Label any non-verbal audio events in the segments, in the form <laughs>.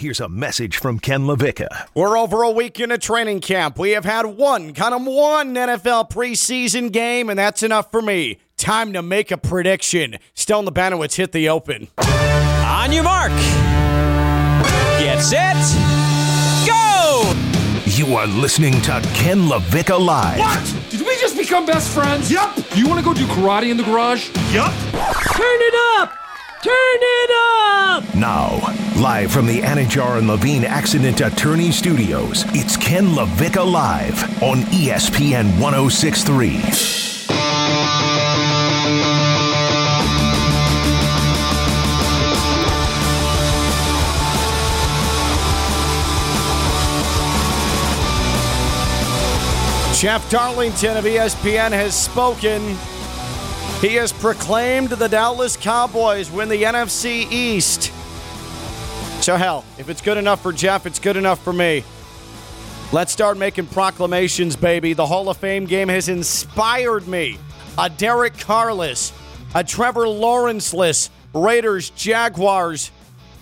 Here's a message from Ken LaVicka. We're over a week into training camp. We have had one, kind of one NFL preseason game, and that's enough for me. Time to make a prediction. Stone Labanowitz hit the open. On your mark. Get set. Go! You are listening to Ken LaVicka Live. What? Did we just become best friends? Yup. Do you want to go do karate in the garage? Yup. Turn it up! Turn it up! Now, live from the Anidjar and Levine Accident Attorney Studios, it's Ken LaVicka Live on ESPN 1063. Jeff Darlington of ESPN has spoken. He has proclaimed the Dallas Cowboys win the NFC East. So, hell, if it's good enough for Jeff, it's good enough for me. Let's start making proclamations, baby. The Hall of Fame game has inspired me. A Derek Carless, a Trevor Lawrence-less Raiders Jaguars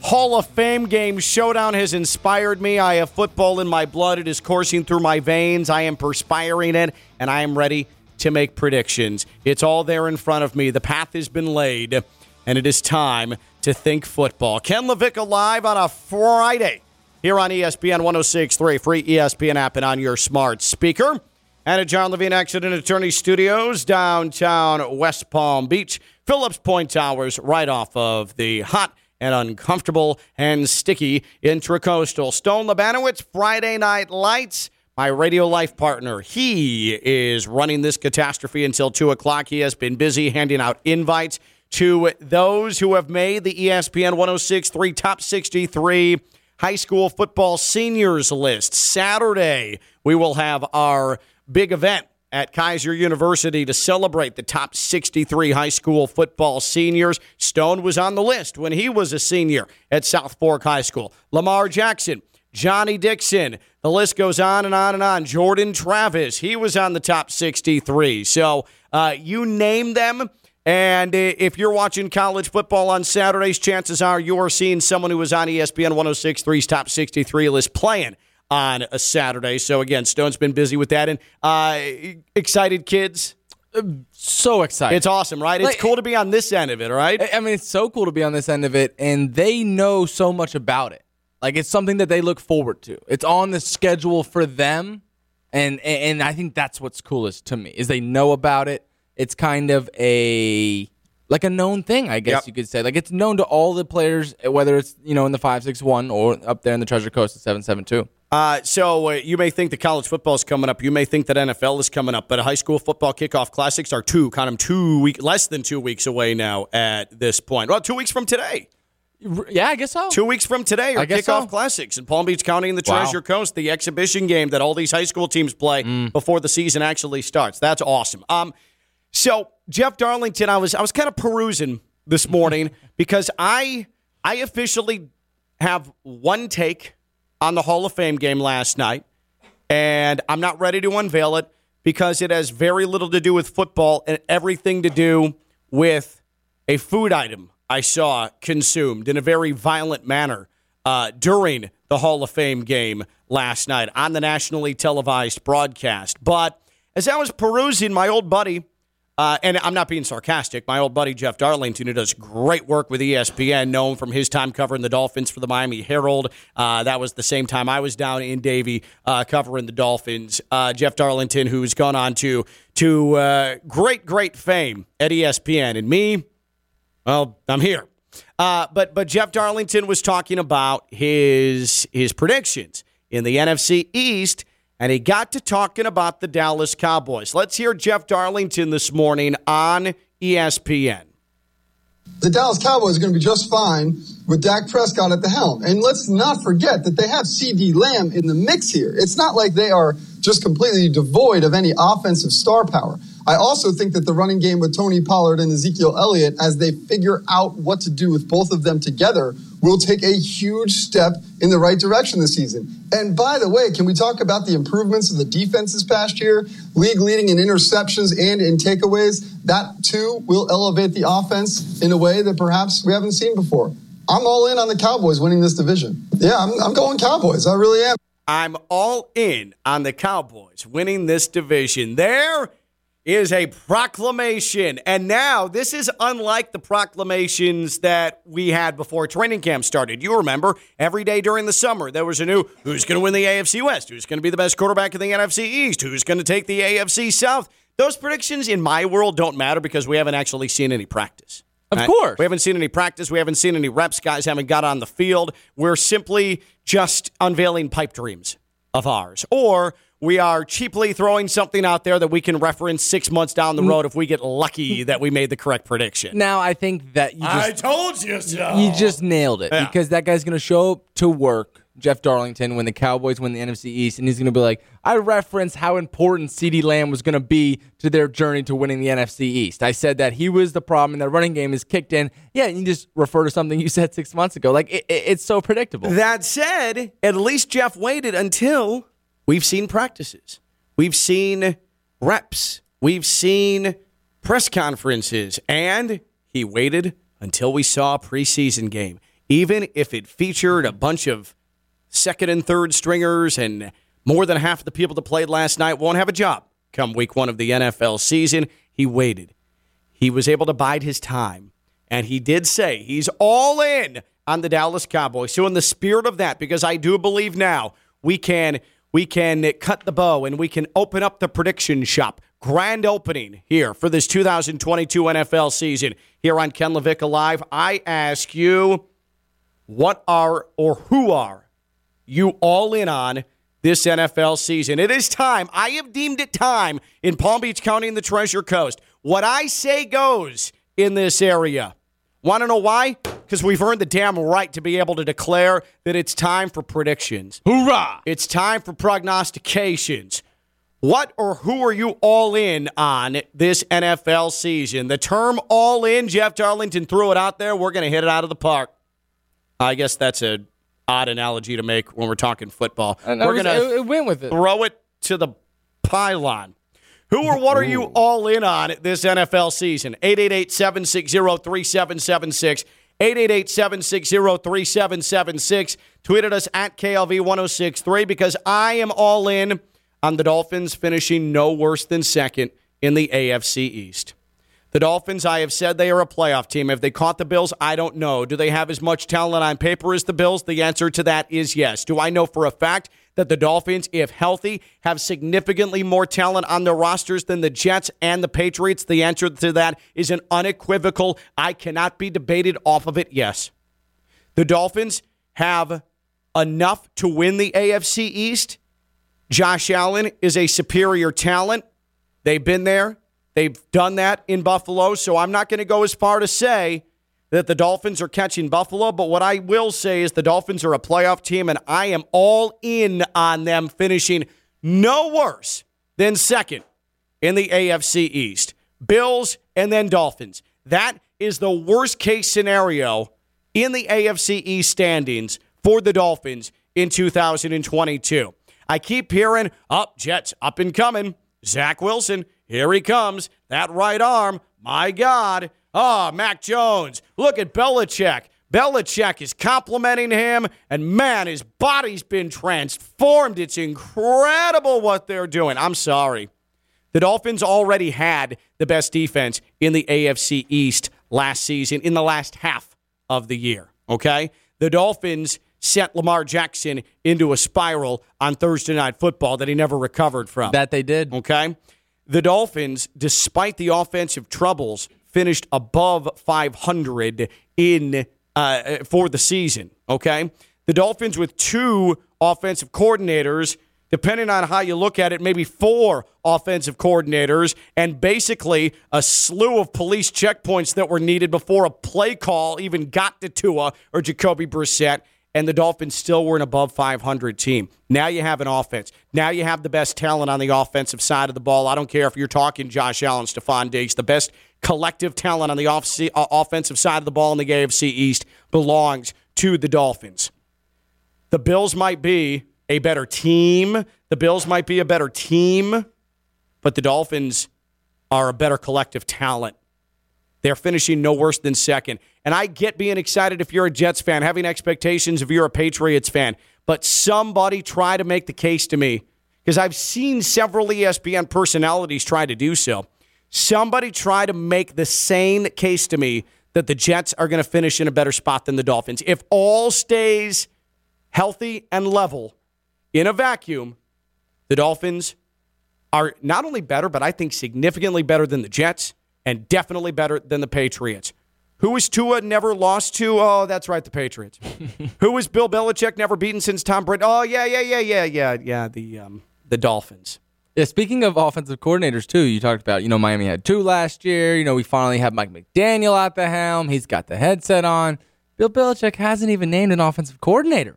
Hall of Fame game showdown has inspired me. I have football in my blood. It is coursing through my veins. I am perspiring it, and I am ready to make predictions. It's all there in front of me. The path has been laid, and it is time to think football. Ken LaVicka live on a Friday here on ESPN 1063, free ESPN app, and on your smart speaker. And at John Levine Accident Attorney Studios, downtown West Palm Beach, Phillips Point Towers, right off of the hot and uncomfortable and sticky intracoastal. Stone Labanowitz, Friday Night Lights, my radio life partner. He is running this catastrophe until 2 o'clock. He has been busy handing out invites to those who have made the ESPN 1063 Top 63 High School Football Seniors list. Saturday, we will have our big event at Keiser University to celebrate the top 63 high school football seniors. Stone was on the list when he was a senior at South Fork High School. Lamar Jackson, Johnny Dixon, the list goes on and on and on. Jordan Travis, he was on the top 63. So uh, you name them. And if you're watching college football on Saturdays, chances are you are seeing someone who was on ESPN 1063's top 63 list playing on a Saturday. So again, Stone's been busy with that. And uh, excited kids. So excited. It's awesome, right? It's Like- cool to be on this end of it, right? I mean, it's so cool to be on this end of it, and they know so much about it. Like it's something that they look forward to. It's on the schedule for them, and and I think that's what's coolest to me is they know about it. It's kind of a like a known thing, I guess Yep. you could say. Like it's known to all the players, whether it's you know in the five six one or up there in the Treasure Coast at seven seven two. Uh, so uh, you may think the college football is coming up. You may think that NFL is coming up, but high school football kickoff classics are two, kind of two week, less than two weeks away now at this point. Well, two weeks from today. Yeah, I guess so. Two weeks from today are kickoff so. classics in Palm Beach County and the Wow. Treasure Coast, the exhibition game that all these high school teams play Mm. before the season actually starts. That's awesome. Um, so Jeff Darlington, I was I was kind of perusing this morning <laughs> because I I officially have one take on the Hall of Fame game last night, and I'm not ready to unveil it because it has very little to do with football and everything to do with a food item I saw consumed in a very violent manner uh, during the Hall of Fame game last night on the nationally televised broadcast. But as I was perusing, my old buddy, uh, and I'm not being sarcastic, my old buddy Jeff Darlington, who does great work with ESPN, known from his time covering the Dolphins for the Miami Herald. Uh, that was the same time I was down in Davie uh, covering the Dolphins. Uh, Jeff Darlington, who's gone on to to uh, great, great fame at ESPN, and me, well, I'm here. Uh, but but Jeff Darlington was talking about his his predictions in the NFC East, and he got to talking about the Dallas Cowboys. Let's hear Jeff Darlington this morning on ESPN. the Dallas Cowboys are going to be just fine with Dak Prescott at the helm. And let's not forget that they have CeeDee Lamb in the mix here. It's not like they are just completely devoid of any offensive star power. I also think that the running game with Tony Pollard and Ezekiel Elliott, as they figure out what to do with both of them together, will take a huge step in the right direction this season. And by the way, can we talk about the improvements of the defense this past year? League leading in interceptions and in takeaways. That too will elevate the offense in a way that perhaps we haven't seen before. I'm all in on the Cowboys winning this division. Yeah, I'm, I'm going Cowboys. I really am. I'm all in on the Cowboys winning this division. There is a proclamation. And now, this is unlike the proclamations that we had before training camp started. You remember, every day during the summer, there was a new who's going to win the AFC West? Who's going to be the best quarterback in the NFC East? Who's going to take the AFC South? Those predictions in my world don't matter because we haven't actually seen any practice. Of course. We haven't seen any practice. We haven't seen any reps. Guys haven't got on the field. We're simply just unveiling pipe dreams of ours. Or we are cheaply throwing something out there that we can reference six months down the mm. road if we get lucky mm. that we made the correct prediction. Now I think that you just told you so. you just nailed it Yeah. because that guy's gonna show up to work, Jeff Darlington, when the Cowboys win the NFC East, and he's gonna be like, I referenced how important CeeDee Lamb was gonna be to their journey to winning the NFC East. I said that he was the problem, and that running game is kicked in. Yeah, you just refer to something you said six months ago. Like it, it- it's so predictable. That said, at least Jeff waited until we've seen practices. We've seen reps. We've seen press conferences. And he waited until we saw a preseason game. Even if it featured a bunch of second and third stringers and more than half of the people that played last night won't have a job come week one of the NFL season, he waited. He was able to bide his time. And he did say he's all in on the Dallas Cowboys. So in the spirit of that, because I do believe now we can we can cut the bow and we can open up the prediction shop. Grand opening here for this 2022 NFL season here on Ken LaVicka Live. I ask you, what are or who are you all in on this NFL season. It is time. I have deemed it time in Palm Beach County and the Treasure Coast. What I say goes in this area. Want to know why? Because we've earned the damn right to be able to declare that it's time for predictions. Hoorah! It's time for prognostications. What or who are you all in on this NFL season? The term all in, Jeff Darlington threw it out there. We're going to hit it out of the park. I guess that's an odd analogy to make when we're talking football. And we're going to it, it went with it. throw it to the pylon. Who or what are you all in on this NFL season? 888 760 3776. 888 760 3776. Tweeted us at KLV 1063 because I am all in on the Dolphins finishing no worse than second in the AFC East. The Dolphins, I have said they are a playoff team. If they caught the Bills, I don't know. Do they have as much talent on paper as the Bills? The answer to that is yes. Do I know for a fact that the Dolphins, if healthy, have significantly more talent on their rosters than the Jets and the Patriots? The answer to that is an unequivocal, I cannot be debated off of it, yes. The Dolphins have enough to win the AFC East. Josh Allen is a superior talent. They've been there. They've done that in Buffalo. So I'm not going to go as far to say that the Dolphins are catching Buffalo. But what I will say is the Dolphins are a playoff team, and I am all in on them finishing no worse than second in the AFC East. Bills and then Dolphins. That is the worst case scenario in the AFC East standings for the Dolphins in 2022. I keep hearing up Jets up and coming. Zach Wilson, here he comes. That right arm, my God. Ah, Mac Jones. Look at Belichick. Belichick is complimenting him, and man, his body's been transformed. It's incredible what they're doing. I'm sorry. The Dolphins already had the best defense in the AFC East last season, in the last half of the year. Okay? The Dolphins sent Lamar Jackson into a spiral on Thursday Night Football that he never recovered from. That they did. Okay. The Dolphins, despite the offensive troubles, finished above 500 in uh, for the season. Okay. The Dolphins with two offensive coordinators, depending on how you look at it, maybe four offensive coordinators, and basically a slew of police checkpoints that were needed before a play call even got to Tua or Jacoby Brissett and the Dolphins still were an above 500 team. Now you have an offense. Now you have the best talent on the offensive side of the ball. I don't care if you're talking Josh Allen, Stefon Diggs, the best collective talent on the off- uh, offensive side of the ball in the AFC East belongs to the Dolphins. The Bills might be a better team. The Bills might be a better team, but the Dolphins are a better collective talent. They're finishing no worse than second. And I get being excited if you're a Jets fan, having expectations if you're a Patriots fan. But somebody try to make the case to me, because I've seen several ESPN personalities try to do so. Somebody try to make the same case to me that the Jets are going to finish in a better spot than the Dolphins. If all stays healthy and level in a vacuum, the Dolphins are not only better, but I think significantly better than the Jets and definitely better than the Patriots. Who was Tua never lost to? Oh, that's right, the Patriots. <laughs> Who was Bill Belichick never beaten since Tom Brady? Oh, yeah, yeah, yeah, yeah, yeah, yeah. The um, the Dolphins. Yeah, speaking of offensive coordinators too, you talked about you know Miami had two last year. You know we finally have Mike McDaniel at the helm. He's got the headset on. Bill Belichick hasn't even named an offensive coordinator.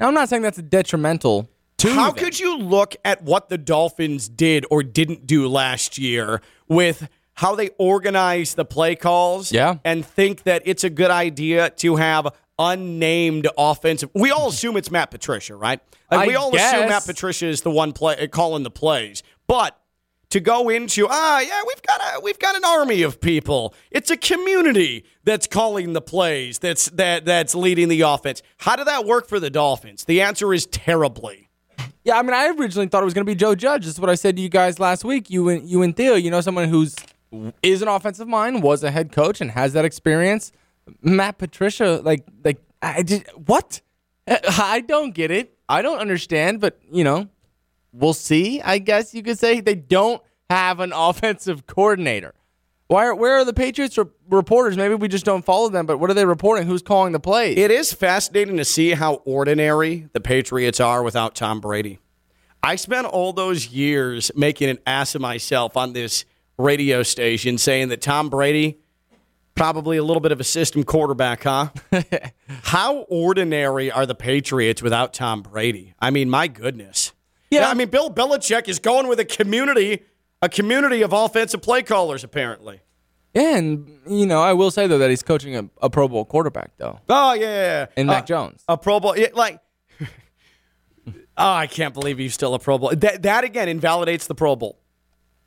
Now I'm not saying that's a detrimental to. How them. could you look at what the Dolphins did or didn't do last year with how they organized the play calls Yeah. and think that it's a good idea to have unnamed offensive? We all assume it's Matt Patricia, right? Like, we all guess. assume Matt Patricia is the one play, calling the plays. But to go into ah yeah we've got a we've got an army of people it's a community that's calling the plays that's that that's leading the offense how did that work for the dolphins the answer is terribly Yeah, I mean, I originally thought it was going to be Joe Judge. This is what I said to you guys last week. You and you and Theo, you know, someone who's is an offensive mind, was a head coach, and has that experience. Matt Patricia, like, like I did what? <laughs> I don't get it. I don't understand. But you know, we'll see. I guess you could say they don't have an <laughs> offensive coordinator. Why? Are, where are the Patriots re- reporters? Maybe we just don't follow them. But what are they reporting? Who's calling the plays? It is fascinating to see how ordinary the Patriots are without Tom Brady. I spent all those years making an ass of myself on this radio station saying that Tom Brady, probably a little bit of a system quarterback, huh? <laughs> how ordinary are the Patriots without Tom Brady? I mean, my goodness. Yeah. I mean, Bill Belichick is going with a community, a community of offensive play callers, apparently. and you know, I will say though that he's coaching a, a Pro Bowl quarterback though, Oh, yeah, yeah, yeah. and Mac Uh, Jones. a Pro Bowl. It, like, <laughs> oh, I can't believe he's still a Pro Bowl. That that again invalidates the Pro Bowl.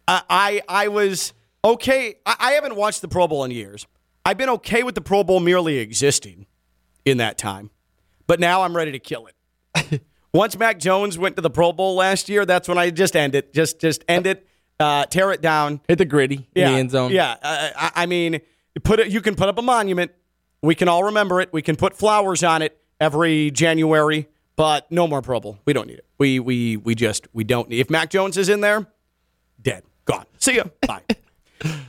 I I, I was okay. I, I haven't watched the Pro Bowl in years. I've been okay with the Pro Bowl merely existing in that time, but now I'm ready to kill it. <laughs> Once Mac Jones went to the Pro Bowl last year, that's when I just end it. Just just end it. Uh, tear it down. Hit the griddy Yeah, in the end zone. Yeah, uh, I, I mean, you put it. You can put up a monument. We can all remember it. We can put flowers on it every January, but no more Pro Bowl. We don't need it. We we we just we don't need. If Mac Jones is in there, dead, gone. See ya. Bye.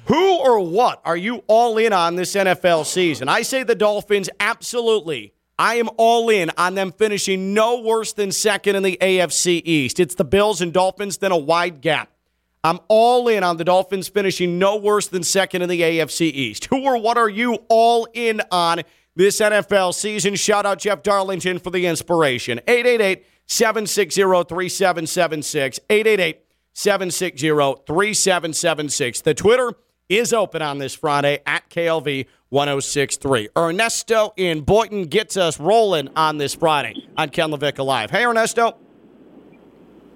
Who or what are you all in on this NFL season? I say the Dolphins, absolutely. I am all in on them finishing no worse than second in the AFC East. It's the Bills and Dolphins, then a wide gap. I'm all in on the Dolphins finishing no worse than second in the AFC East. Who or what are you all in on this NFL season? Shout out Jeff Darlington for the inspiration. 888 760 3776. 888 760 3776. The Twitter is open on this Friday at KLV 1063. Ernesto in Boynton gets us rolling on this Friday on Ken LaVicka Live. Hey, Ernesto.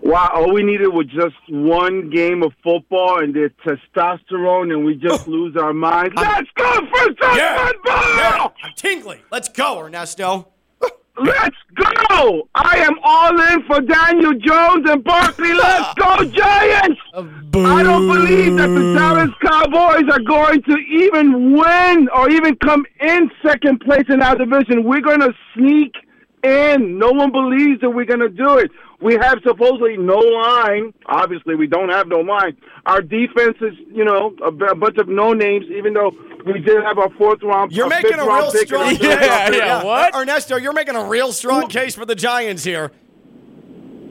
Wow, all we needed was just one game of football and the testosterone, and we just oh. lose our minds. Let's go for some Yeah. football! Yeah, I'm tingly. Let's go, Ernesto. Let's go! I am all in for Daniel Jones and Barkley. <laughs> Let's go, Giants! I don't believe that the Dallas Cowboys are going to even win or even come in second place in our division. We're going to sneak in. No one believes that we're going to do it. We have supposedly no line. Obviously, we don't have no line. Our defense is, you know, a bunch of no names. Even though we did have our fourth round, You're our making a real strong and case. Yeah, yeah, what? Ernesto, you're making a real strong case for the Giants here.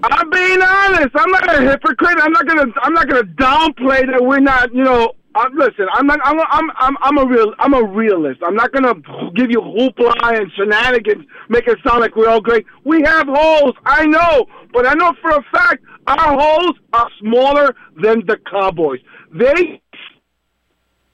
I'm being honest. I'm not a hypocrite. I'm not gonna. I'm not gonna downplay that we're not. You know. Uh, listen, I'm not. I'm. I'm. I'm. I'm a real. I'm a realist. I'm not gonna give you hoopla and shenanigans, make it sound like we're all great. We have holes. I know, but I know for a fact our holes are smaller than the Cowboys. They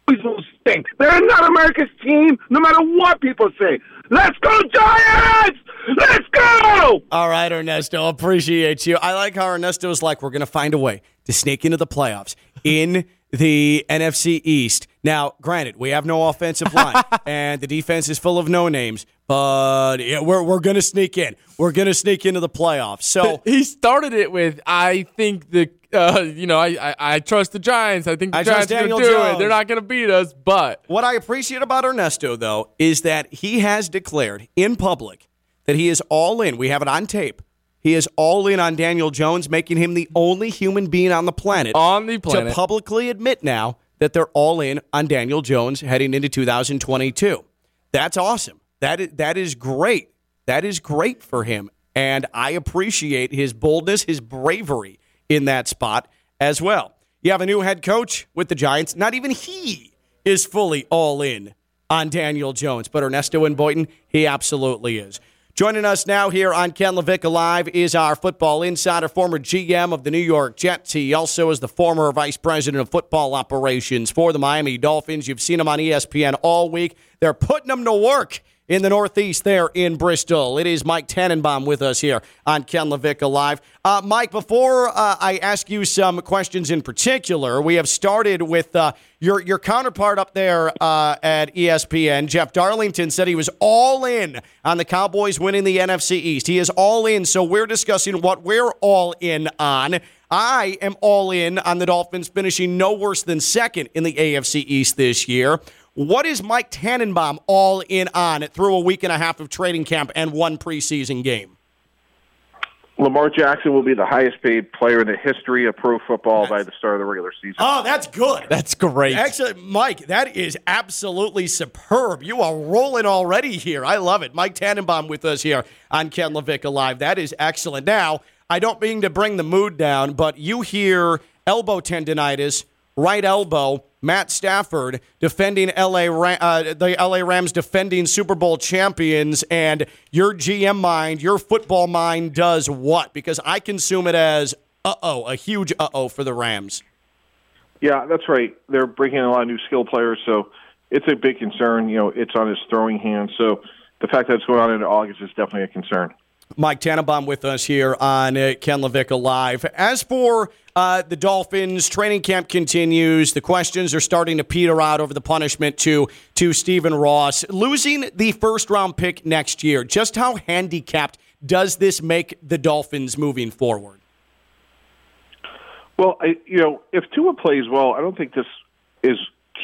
will stink. They're not America's team, no matter what people say. Let's go Giants! Let's go! All right, Ernesto, appreciate you. I like how Ernesto's like, we're to find a way to sneak into the playoffs in the NFC East. Now, granted, we have no offensive line, <laughs> and the defense is full of no names, but yeah, we're, we're going to sneak in. We're going to sneak into the playoffs. So he started it with, I think the, uh, you know, I, I, I trust the Giants. I think the I Giants are going to do Jones. it. They're not going to beat us, but What I appreciate about Ernesto, though, is that he has declared in public that he is all in. We have it on tape. He is all in on Daniel Jones, making him the only human being on the planet on the planet to publicly admit now that they're all in on Daniel Jones heading into 2022. That's awesome. That is, that is great. That is great for him. And I appreciate his boldness, his bravery in that spot as well. You have a new head coach with the Giants. Not even he is fully all in on Daniel Jones, but Ernesto and Boynton, he absolutely is. Joining us now here on Ken LaVicka Live is our football insider, former GM of the New York Jets. He also is the former vice president of football operations for the Miami Dolphins. You've seen him on ESPN all week. They're putting him to work in the Northeast there in Bristol. It is Mike Tannenbaum with us here on Ken LaVicka Live. Uh, Mike, before uh, I ask you some questions in particular, we have started with uh, your, your counterpart up there uh, at ESPN. Jeff Darlington said he was all in on the Cowboys winning the NFC East. He is all in, so we're discussing what we're all in on. I am all in on the Dolphins finishing no worse than second in the AFC East this year. What is Mike Tannenbaum all in on through a week and a half of training camp and one preseason game? Lamar Jackson will be the highest paid player in the history of pro football by the start of the regular season. Oh, that's good. That's great. Actually, Mike, that is absolutely superb. You are rolling already here. I love it. Mike Tannenbaum with us here on Ken LaVicka Alive. That is excellent. Now, I don't mean to bring the mood down, but you hear elbow tendonitis, right elbow, Matt Stafford defending LA uh, the LA Rams defending Super Bowl champions and your GM mind, your football mind does what? Because I consume it as uh-oh, a huge uh-oh for the Rams. Yeah, that's right. They're bringing in a lot of new skill players, so it's a big concern. You know, it's on his throwing hand. So the fact that it's going on in August is definitely a concern. Mike Tannenbaum with us here on uh, Ken LaVicka Live. As for uh, the Dolphins, training camp continues. The questions are starting to peter out over the punishment to to Stephen Ross losing the first round pick next year. Just how handicapped does this make the Dolphins moving forward? Well, I, you know, if Tua plays well, I don't think this is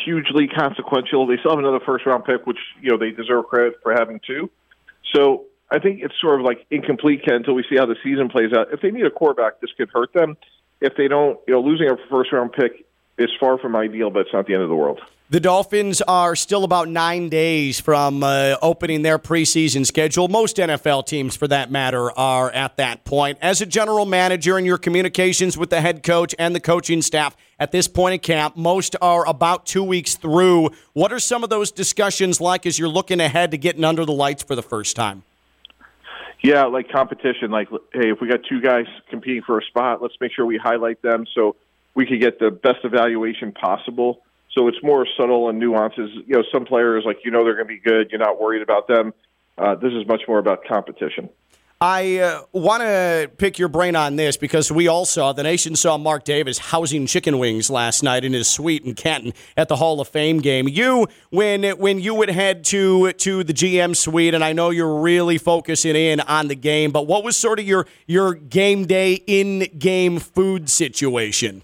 hugely consequential. They still have another first round pick, which you know they deserve credit for having two. So I think it's sort of like incomplete Ken, until we see how the season plays out. If they need a quarterback, this could hurt them. If they don't, you know, losing a first round pick is far from ideal, but it's not the end of the world. The Dolphins are still about nine days from uh, opening their preseason schedule. Most NFL teams, for that matter, are at that point. As a general manager in your communications with the head coach and the coaching staff at this point in camp, most are about two weeks through. What are some of those discussions like as you're looking ahead to getting under the lights for the first time? Yeah, like competition. Like, hey, if we got two guys competing for a spot, let's make sure we highlight them so we could get the best evaluation possible. So it's more subtle and nuances. You know, some players like you know they're going to be good. You're not worried about them. Uh, this is much more about competition. I uh, want to pick your brain on this because we all saw, the nation saw Mark Davis housing chicken wings last night in his suite in Canton at the Hall of Fame game. You, when when you would head to to the GM suite, and I know you're really focusing in on the game, but what was sort of your your game day in game food situation?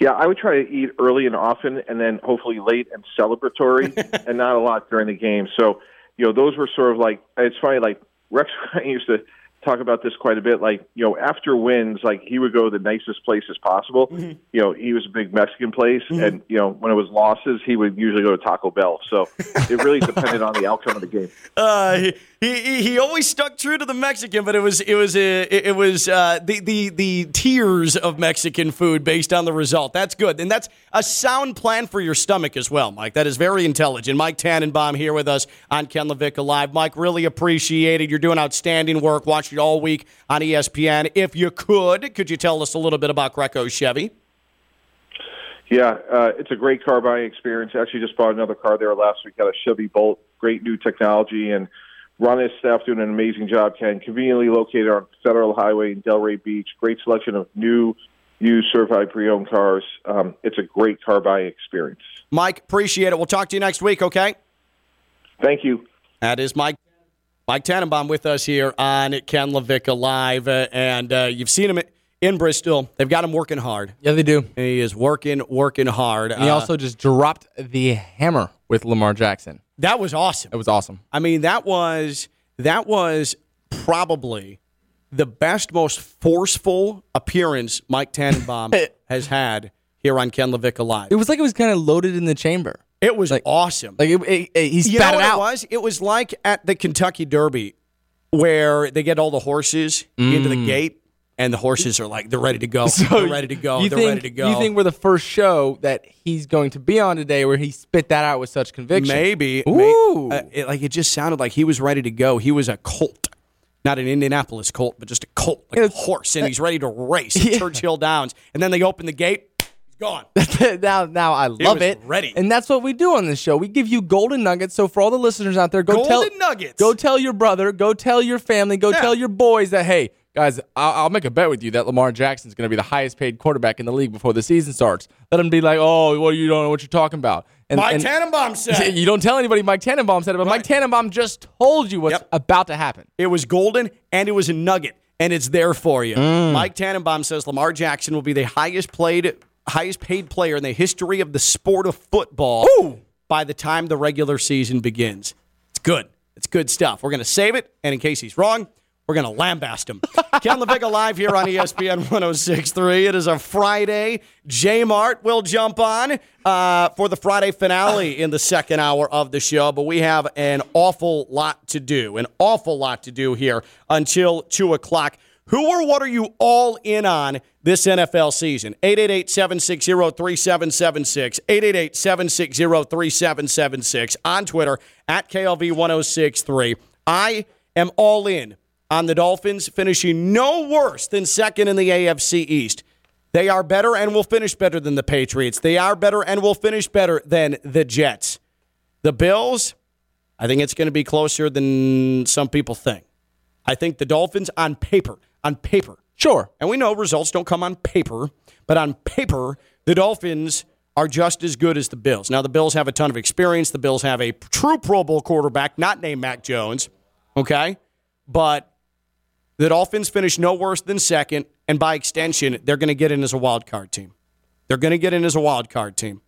Yeah, I would try to eat early and often, and then hopefully late and celebratory, <laughs> and not a lot during the game. So, you know, those were sort of like it's funny. Like Rex <laughs> used to talk about this quite a bit. Like, you know, after wins, like he would go the nicest places possible. Mm-hmm. You know, he was a big Mexican place, and you know, when it was losses, he would usually go to Taco Bell. So it really depended on the outcome of the game. <laughs> Uh, he, he he always stuck true to the Mexican, but it was it was a, it, it was uh, the the the tiers of Mexican food based on the result. That's good, and that's a sound plan for your stomach as well, Mike. That is very intelligent. Mike Tannenbaum here with us on Ken LaVicka Live. Mike, really appreciate it. You're doing outstanding work. Watched it all week on ESPN. If you could, could you tell us a little bit about Greco Chevy? Yeah, uh, it's a great car buying experience. Actually, just bought another car there last week. Got a Chevy Bolt, great new technology, and Ron and his staff doing an amazing job. Ken conveniently located on Federal Highway in Delray Beach. Great selection of new, used certified pre-owned cars. Um, it's a great car buying experience. Mike, appreciate it. We'll talk to you next week, okay? Thank you. That is Mike. Mike Tannenbaum with us here on Ken LaVicka Live, uh, and uh, you've seen him in Bristol. They've got him working hard. Yeah, they do. He is working, working hard. And he Uh, also just dropped the hammer with Lamar Jackson. that was awesome. It was awesome. I mean, that was that was probably the best, most forceful appearance Mike Tannenbaum <laughs> has had here on Ken LaVicka Live. It was like it was kind of loaded in the chamber. It was Like- awesome. Like it, it, it- he you know spat what it out. it was? It was like at the Kentucky Derby where they get all the horses into the gate and the horses are like they're ready to go. <laughs> they're ready to go. They're think, ready to go. You think we're the first show that he's going to be on today where he spit that out with such conviction? Maybe. Ooh. may- uh, it, like it just sounded like he was ready to go. He was a colt. Not an Indianapolis colt, but just a colt, like a horse, and he's ready to race <laughs> at Yeah. Churchill Downs. And then they open the gate, he's gone. <laughs> now, now I love was it. ready. and that's what we do on this show. We give you golden nuggets. So for all the listeners out there, go Golden tell nuggets. Go tell your brother. Go tell your family. Go Yeah. tell your boys that hey, guys, I'll, I'll make a bet with you that Lamar Jackson is going to be the highest paid quarterback in the league before the season starts. Let them be like, oh, well, you don't know what you're talking about. And, Mike and- Tannenbaum said <laughs> You don't tell anybody Mike Tannenbaum said it, but Mike Tannenbaum just told you what's Yep. about to happen. it was golden and it was a nugget, and it's there for you. Mm. Mike Tannenbaum says Lamar Jackson will be the highest played, highest paid player in the history of the sport of football by the time the regular season begins. It's good. It's good stuff. We're going to save it, and in case he's wrong, we're going to lambast him. <laughs> Ken LaVicka live here on ESPN 1063. It is a Friday. J Mart will jump on uh, for the Friday finale in the second hour of the show, but we have an awful lot to do, an awful lot to do here until 2 o'clock. Who or what are you all in on this NFL season? 888 760 3776. 888 760 3776. On Twitter at KLV 1063. I am all in on the Dolphins finishing no worse than second in the AFC East. They are better and will finish better than the Patriots. They are better and will finish better than the Jets. The Bills, I think it's going to be closer than some people think. I think the Dolphins on paper, on paper, Sure. and we know results don't come on paper, but on paper, the Dolphins are just as good as the Bills. Now, the Bills have a ton of experience. The Bills have a true Pro Bowl quarterback, not named Mac Jones, okay? But the Dolphins finish no worse than second, and by extension, they're going to get in as a wild card team. They're going to get in as a wild card team.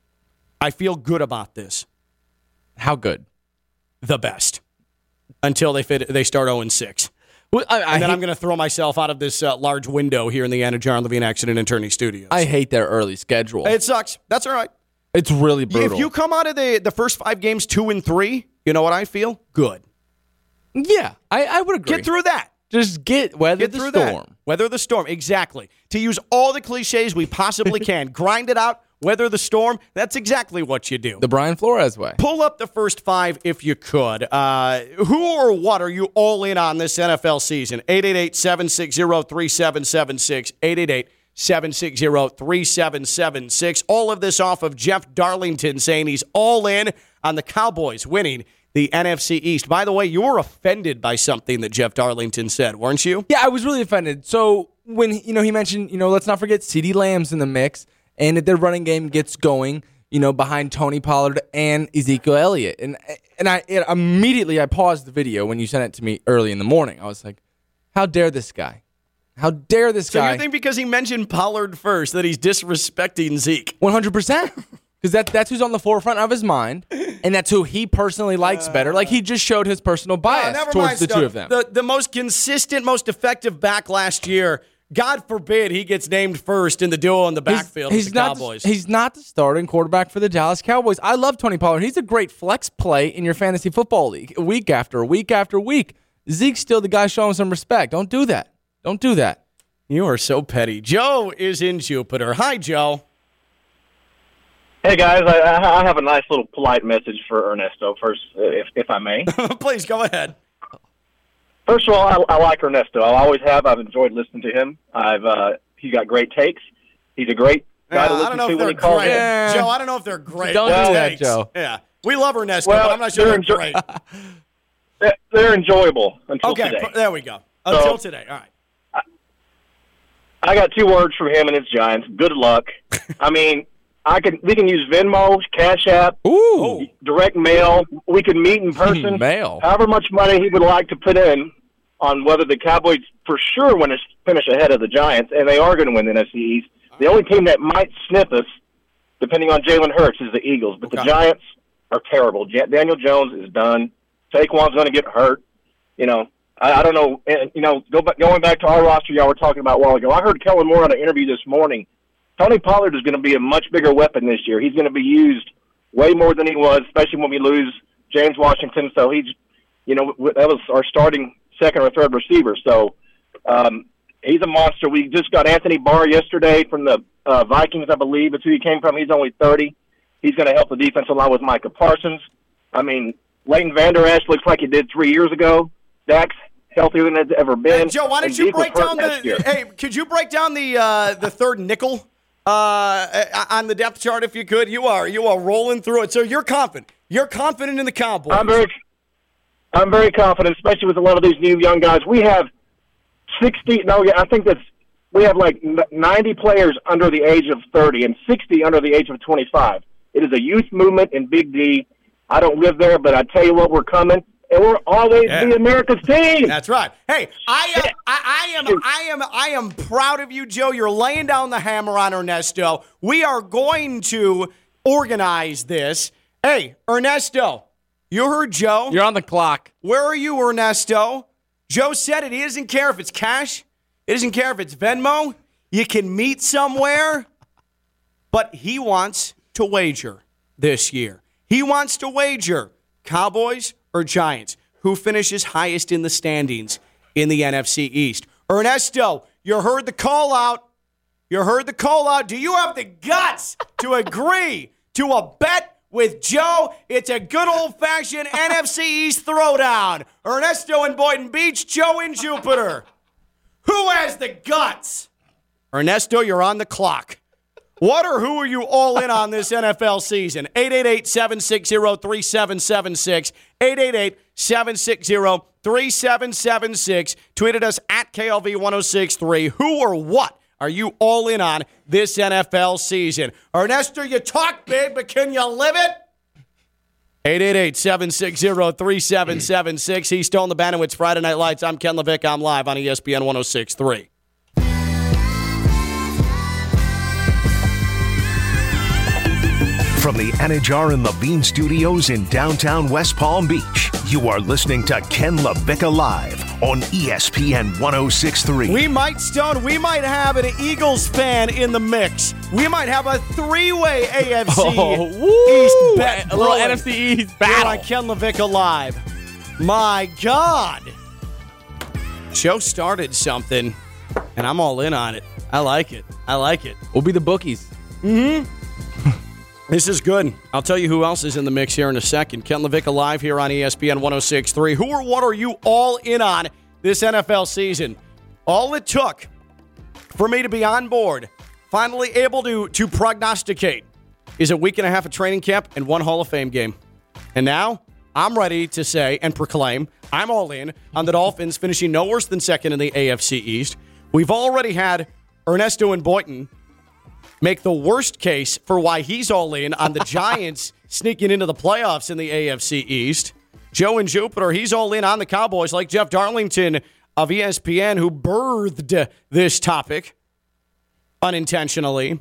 I feel good about this. How good? The best until they fit, they start 0 6. Well, I, I And then hate, I'm going to throw myself out of this uh, large window here in the Anna John Levine Accident Attorney Studios. I hate their early schedule. it sucks. That's all right. it's really brutal. If you come out of the, the first five games two and three, you know what I feel? Good. yeah, I, I would agree. Get through that. Just get weather Get the storm. that. Weather the storm. Exactly. To use all the cliches we possibly <laughs> can, grind it out, weather the storm. That's exactly what you do. The Brian Flores way. Pull up the first five if you could. Uh, who or what are you all in on this NFL season? 888 760 3776. 888 760 3776. All of this off of Jeff Darlington saying he's all in on the Cowboys winning the NFC East. By the way, you were offended by something that Jeff Darlington said, weren't you? Yeah, I was really offended. So when you know he mentioned, you know, let's not forget CeeDee Lamb's in the mix, and if their running game gets going, you know, behind Tony Pollard and Ezekiel Elliott, and and I it, immediately I paused the video when you sent it to me early in the morning. I was like, how dare this guy? How dare this So guy? you think because he mentioned Pollard first that he's disrespecting Zeke? One hundred percent. <laughs> Because that, that's who's on the forefront of his mind, and that's who he personally likes better. Like he just showed his personal bias towards the two of them. The, the most consistent, most effective back last year. God forbid he gets named first in the duo in the backfield he's with the not Cowboys. The, he's not the starting quarterback for the Dallas Cowboys. I love Tony Pollard. He's a great flex play in your fantasy football league, week after week after week. Zeke's still the guy showing some respect. Don't do that. Don't do that. you are so petty. Joe is in Jupiter. Hi, Joe. Hey guys, I, I I have a nice little polite message for Ernesto first, if if I may. <laughs> Please go ahead. First of all, I, I like Ernesto. I always have. I've enjoyed listening to him. I've uh, he's got great takes. He's a great guy to I listen don't know to when he calls in. Yeah. Joe, I don't know if they're great. Don't do that, Joe. Yeah. We love Ernesto, Well, but I'm not sure they're they're great. <laughs> They're- They're enjoyable until okay, today. pr- there we go. Until today. All right. I got two words from him and his Giants. Good luck. <laughs> I mean, I can we can use Venmo, Cash App, Ooh, direct mail. We can meet in hmm, person. mail. However much money he would like to put in on whether the Cowboys for sure win finish ahead of the Giants, and they are going to win the NFC East. The only team that might sniff us, depending on Jalen Hurts, is the Eagles. But the Giants are terrible. Daniel Jones is done. Saquon's going to get hurt. You know, I, I don't know. And, you know, go back, going back to our roster, y'all were talking about a while ago. I heard Kellen Moore on an interview this morning. Tony Pollard is going to be a much bigger weapon this year. He's going to be used way more than he was, especially when we lose James Washington. So he's, you know, that was our starting second or third receiver. So um, he's a monster. We just got Anthony Barr yesterday from the uh, Vikings, I believe. It's who he came from. He's only 30. He's going to help the defensive line with Micah Parsons. I mean, Leighton Vander Esch looks like he did three years ago. Dak's healthier than it's ever been. Hey, Joe, why don't And you break down the? Hey, could you break down the uh, the third nickel uh, on the depth chart if you could? You are you are rolling through it, so you're confident. You're confident in the Cowboys. I'm very, I'm very confident, especially with a lot of these new young guys. We have sixty. No, yeah, I think that's we have like ninety players under the age of thirty and sixty under the age of twenty-five. It is a youth movement in Big D. I don't live there, but I tell you what, we're coming, and we're always Yeah. be America's team. That's right. Hey, I am, I, I am, I am, I am proud of you, Joe. You're laying down the hammer on Ernesto. We are going to organize this. Hey, Ernesto, you heard Joe. You're on the clock. Where are you, Ernesto? Joe said it. He doesn't care if it's cash. He doesn't care if it's Venmo. You can meet somewhere. But he wants to wager this year. He wants to wager Cowboys or Giants. Who finishes highest in the standings in the NFC East? Ernesto, you heard the call out. You heard the call out. Do you have the guts to <laughs> agree to a bet with Joe? It's a good old fashioned <laughs> NFC East throwdown. Ernesto in Boynton Beach, Joe in Jupiter. Who has the guts? Ernesto, you're on the clock. What or who are you all in on this NFL season? 888 760 3776. 888 760 3776. Tweeted us at KLV 1063. Who or what are you all in on this NFL season? Ernesto, you talk big, but can you live it? 888 760 3776. He's still on the Banowitz Friday Night Lights. I'm Ken LaVicka. I'm live on ESPN 1063. From the Anidjar and Levine Studios in downtown West Palm Beach, you are listening to Ken LaVicka Live on ESPN 1063. We might, Stone, we might have an Eagles fan in the mix. We might have a three way AFC Oh! East bet. A little NFC East Here battle. on Ken LaVicka Live. My God. Joe started something, and I'm all in on it. I like it. I like it. We'll be the bookies. Mm-hmm. This is good. I'll tell you who else is in the mix here in a second. Ken LaVicka live here on ESPN 1063. Who or what are you all in on this NFL season? All it took for me to be on board, finally able to, to prognosticate, is a week and a half of training camp and one Hall of Fame game. And now I'm ready to say and proclaim I'm all in on the Dolphins finishing no worse than second in the AFC East. We've already had Ernesto and Boynton make the worst case for why he's all in on the <laughs> Giants sneaking into the playoffs in the AFC East. Joe and Jupiter, he's all in on the Cowboys, like Jeff Darlington of ESPN, who birthed this topic unintentionally.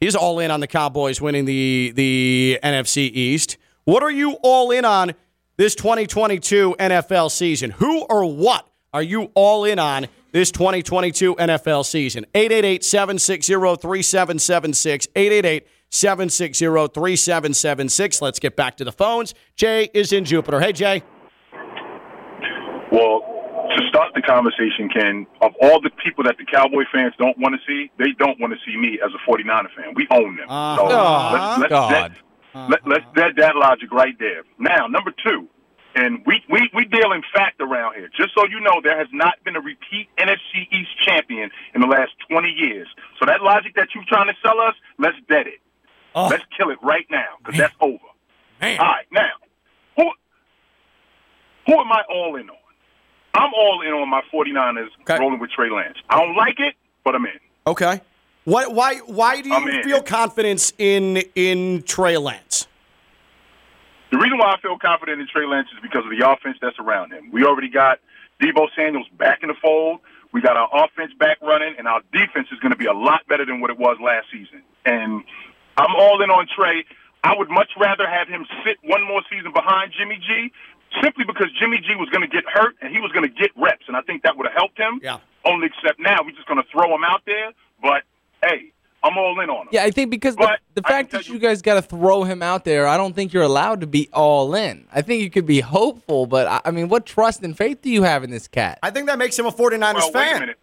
He's all in on the Cowboys winning the, the NFC East. What are you all in on this 2022 NFL season? Who or what are you all in on this 2022 NFL season? 888 760 3776. 888 760 3776. Let's get back to the phones. Jay is in Jupiter. Hey, Jay. Well, to start the conversation, Ken, of all the people that the Cowboy fans don't want to see, they don't want to see me as a 49er fan. We own them. Uh-huh. so Aw, let's, let's, God. Let, let, let's dead that logic right there. Now, number two, and we, we, we deal in fact around here. Just so you know, there has not been a repeat NFC East champion in the last 20 years. So that logic that you're trying to sell us, let's dead it. Oh. Let's kill it right now because that's over. Man. All right, now, who who am I all in on? I'm all in on my 49ers Okay. rolling with Trey Lance. I don't like it, but I'm in. Okay. What? Why? Why do you feel confidence in in Trey Lance? The reason why I feel confident in Trey Lance is because of the offense that's around him. We already got Deebo Samuels back in the fold. We got our offense back running, and our defense is going to be a lot better than what it was last season. And I'm all in on Trey. I would much rather have him sit one more season behind Jimmy G, simply because Jimmy G was going to get hurt and he was going to get reps, and I think that would have helped him. Yeah. Only except now we're just going to throw him out there. But hey, I'm all in on him. Yeah, I think because the, But the I fact that you guys got to throw him out there, I don't think you're allowed to be all in. I think you could be hopeful, but I, I mean, what trust and faith do you have in this cat? I think that makes him a 49ers well, wait a fan. minute.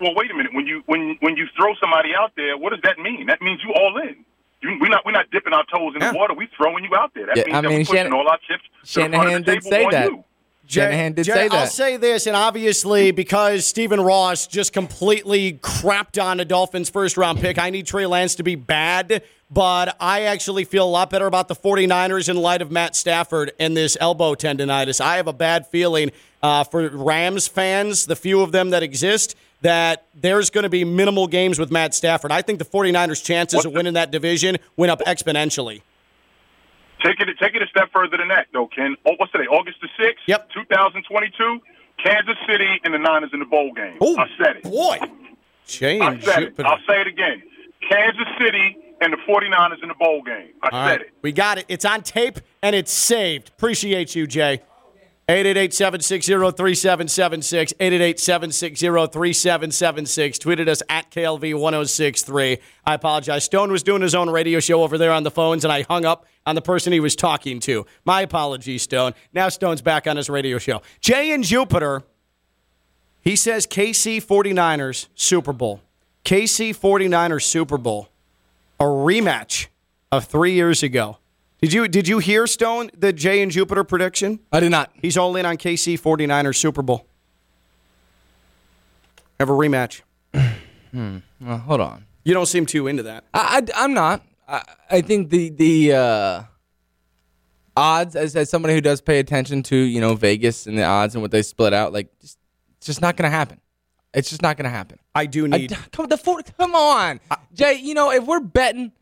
Well, wait a minute. When you when when you throw somebody out there, what does that mean? That means you all in. You, we're not we're not dipping our toes in Yeah. the water. We're throwing you out there. That Yeah, means I that mean, we're pushing Shannon- all our chips. to the front of Shanahan did table say that. you. Shanahan did Jay, say I'll say this, and obviously because Stephen Ross just completely crapped on a Dolphins first round pick, I need Trey Lance to be bad, but I actually feel a lot better about the 49ers in light of Matt Stafford and this elbow tendonitis. I have a bad feeling uh, for Rams fans, the few of them that exist, that there's going to be minimal games with Matt Stafford. I think the 49ers' chances What's of winning that division went up exponentially. Take it take it a step further than that, though, Ken. Oh, what's today? August the sixth, Yep. 2022. Kansas City and the Niners in the bowl game. Oh, I said it. Boy. Jay I said it. Jupiter. I'll say it again. Kansas City and the 49ers in the bowl game. I All said right. it. We got it. It's on tape and it's saved. Appreciate you, Jay. 888-760-3776. 888-760-3776. Tweeted us at KLV1063. I apologize. Stone was doing his own radio show over there on the phones, and I hung up on the person he was talking to. My apologies, Stone. Now Stone's back on his radio show. Jay and Jupiter, he says KC 49ers Super Bowl. KC 49ers Super Bowl. A rematch of three years ago. Did you did you hear Stone the Jay and Jupiter prediction? I did not. He's all in on KC 49ers Super Bowl. Have a rematch. <clears throat> Well, hold on. You don't seem too into that. I, I, am not. I, I think the the uh, odds, as, as somebody who does pay attention to you know Vegas and the odds and what they split out, like just, it's just not going to happen. It's just not going to happen. I do I, need. come, the four, come on, Jay. You know if we're betting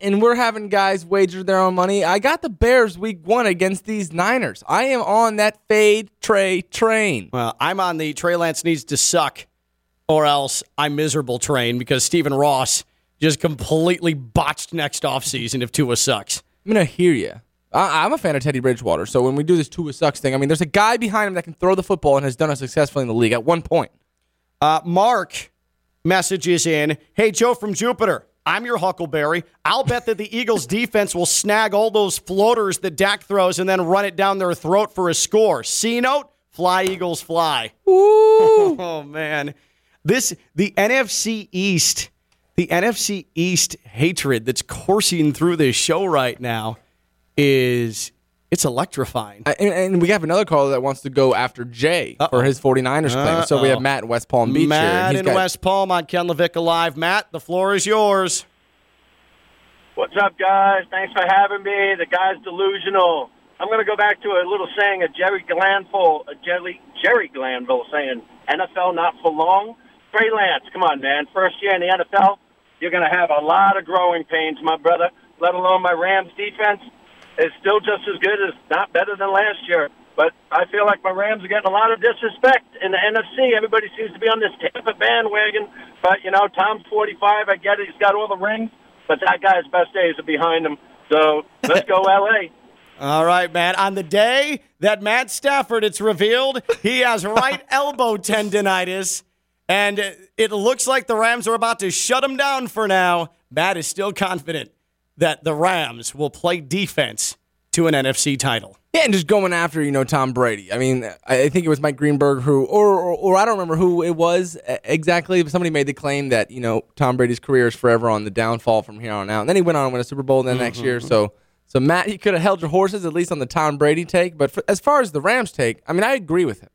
and- we're having guys wager their own money, I got the Bears week one against these Niners. I am on that fade Trey train. well, I'm on the Trey Lance needs to suck, or else I'm miserable train because Stephen Ross just completely botched next offseason if Tua sucks. I'm gonna hear you. I, I'm a fan of Teddy Bridgewater, so when we do this Tua sucks thing, I mean, there's a guy behind him that can throw the football and has done it successfully in the league at one point. Uh, Mark messages in Hey, Joe from Jupiter. I'm your Huckleberry. I'll bet that the Eagles' defense will snag all those floaters that Dak throws and then run it down their throat for a score. C note, fly, Eagles, fly. <laughs> oh, man. This, the NFC East, the NFC East hatred that's coursing through this show right now is. It's electrifying. I- And, and we have another caller that wants to go after Jay for his 49ers claim. So we have Matt in West Palm Beach here. Matt He's in got- West Palm on Ken LaVicka Live. Matt, the floor is yours. What's up, guys? Thanks for having me. The guy's delusional. I'm going to go back to a little saying of Jerry Glanville, uh, Jerry, Jerry Glanville saying, NFL not for long. Trey Lance, come on, man. First year in the NFL, you're going to have a lot of growing pains, my brother, let alone my Rams defense is still just as good as, not better than last year. But I feel like my Rams are getting a lot of disrespect in the NFC. Everybody seems to be on this Tampa bandwagon. But, you know, Tom's 45. I get it. He's got all the rings. But that guy's best days are behind him. So let's go, L.A. <laughs> All right, Matt. On the day that Matt Stafford, it's revealed he has right <laughs> elbow tendonitis, and it looks like the Rams are about to shut him down for now. Matt is still confident that the Rams will play defense to an NFC title. Yeah, and just going after you know Tom Brady. I mean, I I think it was Mike Greenberg who, or, or or I don't remember who it was uh, exactly. But somebody made the claim that you know Tom Brady's career is forever on the downfall from here on out. And then he went on and win a Super Bowl then next year. So so Matt, you could have held your horses at least on the Tom Brady take. But for, as far as the Rams take, I mean, I agree with him.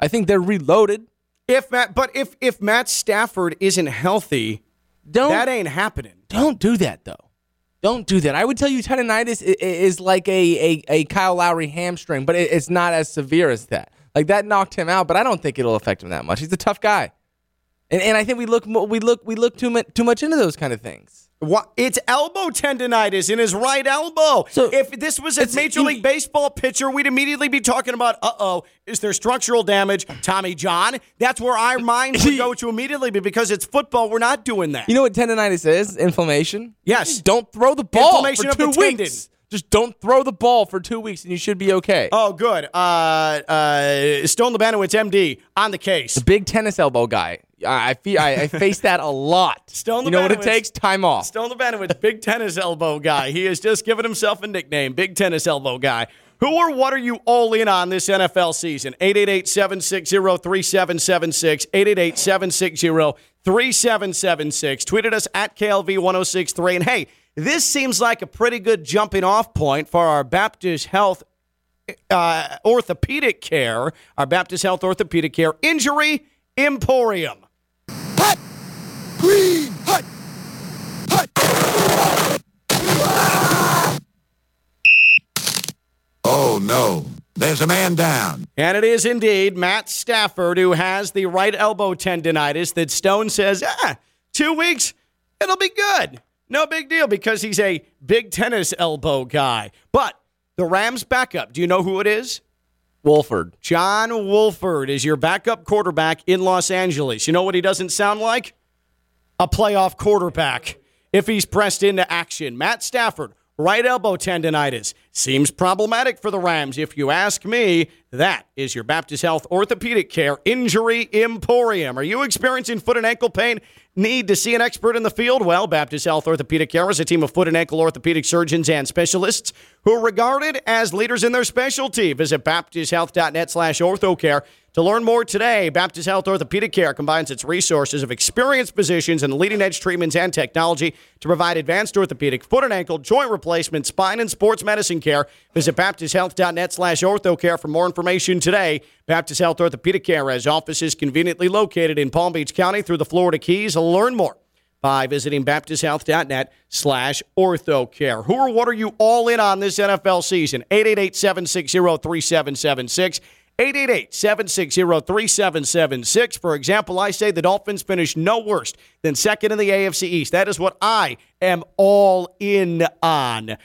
I think they're reloaded. If Matt, but if if Matt Stafford isn't healthy, Don't that ain't happening. Don't do that though. Don't do that. I would tell you tendonitis is like a, a, a Kyle Lowry hamstring, but it's not as severe as that. Like that knocked him out, but I don't think it'll affect him that much. He's a tough guy. And, and I think we look we look we look too much too much into those kind of things. What? It's elbow tendonitis in his right elbow. So if this was a Major League Baseball pitcher, we'd immediately be talking about, uh oh, is there structural damage? Tommy John. That's where our minds would go to immediately. But because it's football, we're not doing that. You know what tendonitis is? Inflammation. Yes. Don't throw the ball Inflammation for of two the tendon. weeks. Just don't throw the ball for two weeks, and you should be okay. Oh, good. Uh, uh, Stone Lebanowitz, MD, on the case. The big tennis elbow guy. I I, feel, I, I face that a lot. <laughs> Stone you know what it takes? Time off. Stone Lebanowitz, big tennis elbow guy. He has just given himself a nickname, big tennis elbow guy. Who or what are you all in on this NFL season? 888-760-3776, 888-760-3776. Tweeted us at KLV1063. And hey, this seems like a pretty good jumping off point for our Baptist Health uh, orthopedic care, our Baptist Health orthopedic care injury emporium. Green hut. Oh no, there's a man down. And it is indeed Matt Stafford who has the right elbow tendonitis that Stone says, ah, two weeks, it'll be good. No big deal because he's a big tennis elbow guy. But the Rams backup, do you know who it is? Wolford. John Wolford is your backup quarterback in Los Angeles. You know what he doesn't sound like? A playoff quarterback if he's pressed into action. Matt Stafford, right elbow tendonitis. Seems problematic for the Rams, if you ask me. That is your Baptist Health Orthopedic Care Injury Emporium. Are you experiencing foot and ankle pain? Need to see an expert in the field? Well, Baptist Health Orthopedic Care is a team of foot and ankle orthopedic surgeons and specialists who are regarded as leaders in their specialty. Visit baptisthealth.net slash orthocare to learn more today, Baptist Health Orthopedic Care combines its resources of experienced physicians and leading edge treatments and technology to provide advanced orthopedic, foot and ankle, joint replacement, spine, and sports medicine care. Visit baptisthealth.net slash orthocare for more information today. Baptist Health Orthopedic Care has offices conveniently located in Palm Beach County through the Florida Keys. Learn more by visiting baptisthealth.net slash orthocare. Who or what are you all in on this NFL season? 888-760-3776. 888-760-3776. For example, I say the Dolphins finish no worse than second in the AFC East. That is what I am all in on.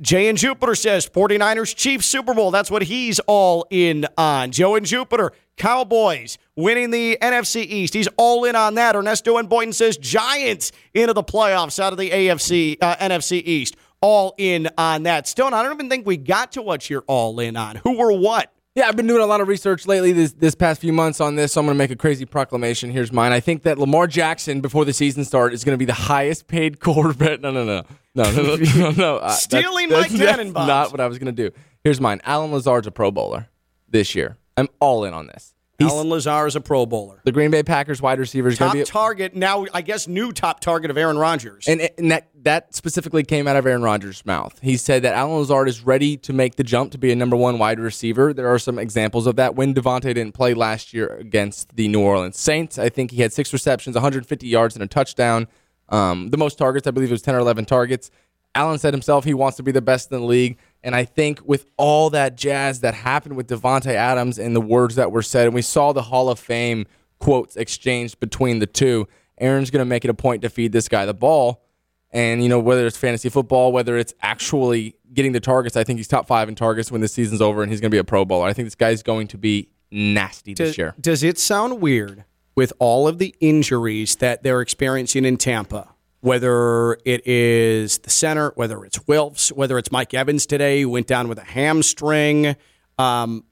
Jay and Jupiter says 49ers Chiefs Super Bowl. That's what he's all in on. Joe and Jupiter, Cowboys winning the NFC East. He's all in on that. Ernesto and Boynton says Giants into the playoffs out of the AFC uh, NFC East. All in on that. Stone, I don't even think we got to what you're all in on. Who or what? Yeah, I've been doing a lot of research lately this this past few months on this. So I'm going to make a crazy proclamation. Here's mine. I think that Lamar Jackson before the season starts is going to be the highest paid <laughs> quarterback. No, no, no, no, no, no, no. no. <laughs> Uh, that's- Stealing that's, my that's Not what I was going to do. Here's mine. Allen Lazard's a Pro Bowler this year. I'm all in on this. He's Allen Lazard is a Pro Bowler. the Green Bay Packers wide receiver is going Top to be. Top target, now I guess new top target of Aaron Rodgers. And, and that, that specifically came out of Aaron Rodgers' mouth. He said that Allen Lazard is ready to make the jump to be a number one wide receiver. There are some examples of that. When Davante didn't play last year against the New Orleans Saints, I think he had six receptions, 150 yards, and a touchdown. Um, the most targets, I believe it was 10 or 11 targets. Allen said himself he wants to be the best in the league. And I think with all that jazz that happened with Davante Adams and the words that were said, and we saw the Hall of Fame quotes exchanged between the two, Aaron's going to make it a point to feed this guy the ball. And, you know, whether it's fantasy football, whether it's actually getting the targets, I think he's top five in targets when the season's over and he's going to be a Pro Bowler. I think this guy's going to be nasty this year. does it sound weird with all of the injuries that they're experiencing in Tampa? Whether it is the center, whether it's Wirfs, whether it's Mike Evans today, who went down with a hamstring. Um,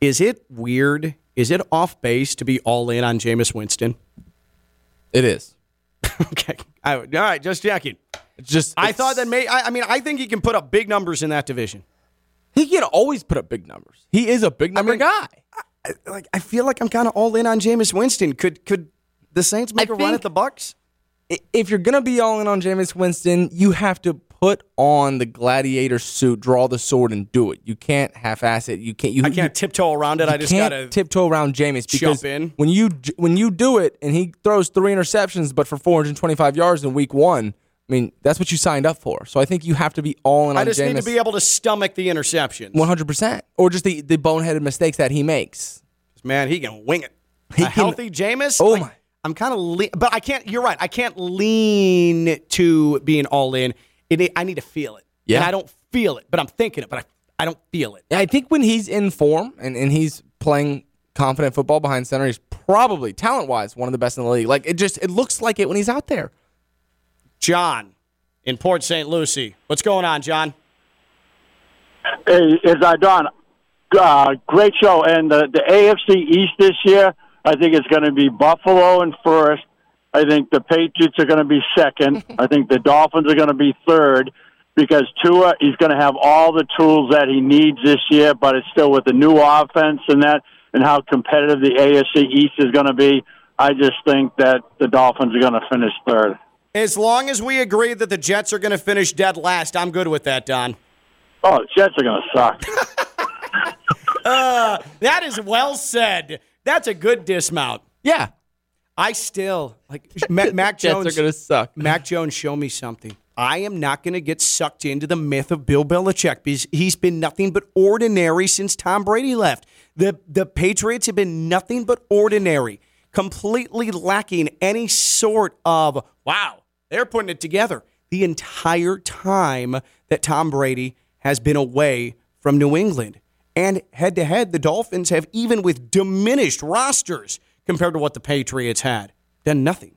is it weird? Is it off base to be all in on Jameis Winston? It is. <laughs> okay. I, all right, just checking. It's just I thought that may. I, I mean, I think he can put up big numbers in that division. he can always put up big numbers. He is a big number mean, guy. I, like I feel like I'm kind of all in on Jameis Winston. Could could the Saints make I a run at the Bucs? If you're gonna be all in on Jameis Winston, you have to put on the gladiator suit, draw the sword, and do it. You can't half-ass it. You can't. You, I can't tiptoe around it. You I just can't gotta tiptoe around Jameis because jump in. when you when you do it and he throws three interceptions, but for 425 yards in week one. I mean, that's what you signed up for. So I think you have to be all in I on I just need to be able to stomach the interceptions. 100%. Or just the, the boneheaded mistakes that he makes. Man, he can wing it. He a can- healthy Jameis. Oh like, my. I'm kind of, le- but I can't. You're right. I can't lean to being all in. It, I need to feel it. Yeah. and I don't feel it, but I'm thinking it, but I, I don't feel it. I think when he's in form and, and he's playing confident football behind center, he's probably talent wise one of the best in the league. Like it just it looks like it when he's out there. John in Port St. Lucie, what's going on, John? Hey, it's uh, Don. Uh, great show. And the, the AFC East this year, I think it's going to be Buffalo in first. I think the Patriots are going to be second. <laughs> I think the Dolphins are going to be third because Tua, he's going to have all the tools that he needs this year, but it's still with the new offense and that and how competitive the AFC East is going to be. I just think that the Dolphins are going to finish third. As long as we agree that the Jets are going to finish dead last, I'm good with that, Don. Oh, the Jets are going to suck. Uh, <laughs> that is well said. That's a good dismount. Yeah. I still like Ma- <laughs> Mac Jets Jones. are gonna suck. <laughs> Mac Jones, show me something. I am not going to get sucked into the myth of Bill Belichick because he's been nothing but ordinary since Tom Brady left. The the Patriots have been nothing but ordinary, completely lacking any sort of wow. They're putting it together the entire time that Tom Brady has been away from New England. And head to head, the Dolphins have, even with diminished rosters compared to what the Patriots had, done nothing.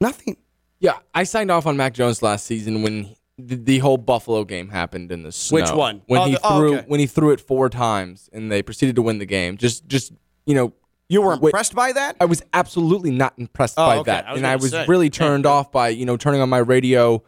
Nothing. Yeah, I signed off on Mac Jones last season when the, the whole Buffalo game happened in the snow. Which one? When Oh, he the- oh, threw okay. when he threw it four times and they proceeded to win the game. Just just you know, You were wait- impressed by that? I was absolutely not impressed Oh, by okay. that, I and I was say. really turned off by you know turning on my radio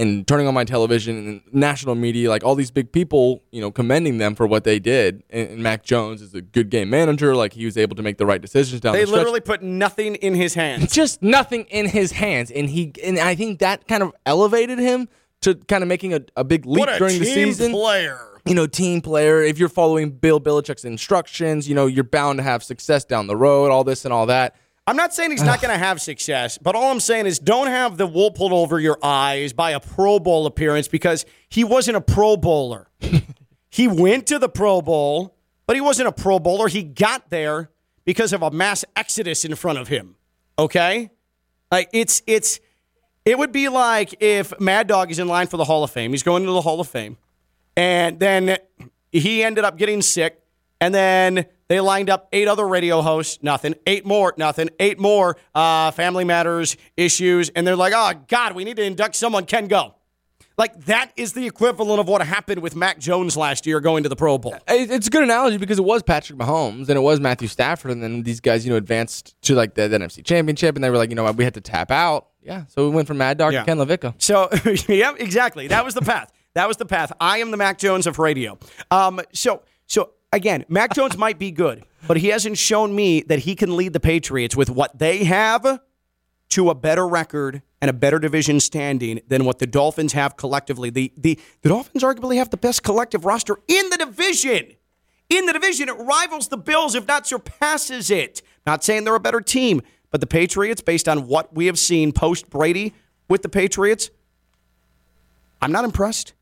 and turning on my television and national media, like all these big people, you know, commending them for what they did. And, and Mac Jones is a good game manager; like he was able to make the right decisions down They the stretch. They literally put nothing in his hands. <laughs> just nothing in his hands, and he and I think that kind of elevated him to kind of making a, a big leap What a during the season. player. You know, team player. If you're following Bill Belichick's instructions, you know you're bound to have success down the road. All this and all that. I'm not saying he's not going to have success, but all I'm saying is don't have the wool pulled over your eyes by a Pro Bowl appearance because he wasn't a Pro Bowler. <laughs> he went to the Pro Bowl, but he wasn't a Pro Bowler. He got there because of a mass exodus in front of him. Okay? Like it's it's it would be like if Mad Dog is in line for the Hall of Fame. He's going to the Hall of Fame. And then he ended up getting sick. And then they lined up eight other radio hosts, nothing. Eight more, nothing. Eight more uh, Family Matters issues. And they're like, oh, God, we need to induct someone. Can go. Like, that is the equivalent of what happened with Mac Jones last year going to the Pro Bowl. It's a good analogy because it was Patrick Mahomes and it was Matthew Stafford, and then these guys, you know, advanced to like the, the NFC Championship, and they were like, you know, what, we had to tap out. Yeah, so we went from Mad Dog Yeah. to Ken LaVicka. So, <laughs> yeah, exactly. That was the path. That was the path. I am the Mac Jones of radio. Um, so, so again, Mac Jones might be good, but he hasn't shown me that he can lead the Patriots with what they have to a better record and a better division standing than what the Dolphins have collectively. The the, the Dolphins arguably have the best collective roster in the division. In the division, it rivals the Bills, if not surpasses it. Not saying they're a better team, but the Patriots, based on what we have seen post Brady with the Patriots, I'm not impressed.